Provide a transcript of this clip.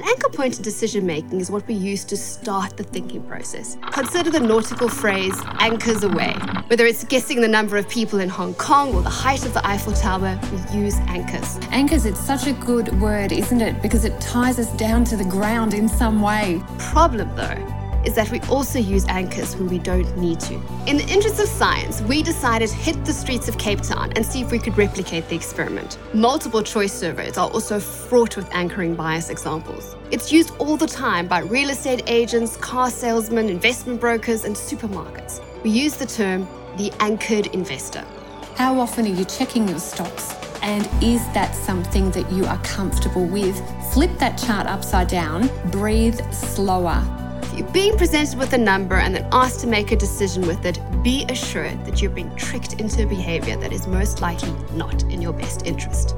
An anchor point in decision making is what we use to start the thinking process. Consider the nautical phrase anchors away. Whether it's guessing the number of people in Hong Kong or the height of the Eiffel Tower, we use anchors. Anchors, it's such a good word, isn't it? Because it ties us down to the ground in some way. Problem though, is that we also use anchors when we don't need to. In the interest of science, we decided to hit the streets of Cape Town and see if we could replicate the experiment. Multiple choice surveys are also fraught with anchoring bias examples. It's used all the time by real estate agents, car salesmen, investment brokers, and supermarkets. We use the term the anchored investor. How often are you checking your stocks? And is that something that you are comfortable with? Flip that chart upside down, breathe slower, you're being presented with a number and then asked to make a decision with it, be assured that you're being tricked into a behavior that is most likely not in your best interest.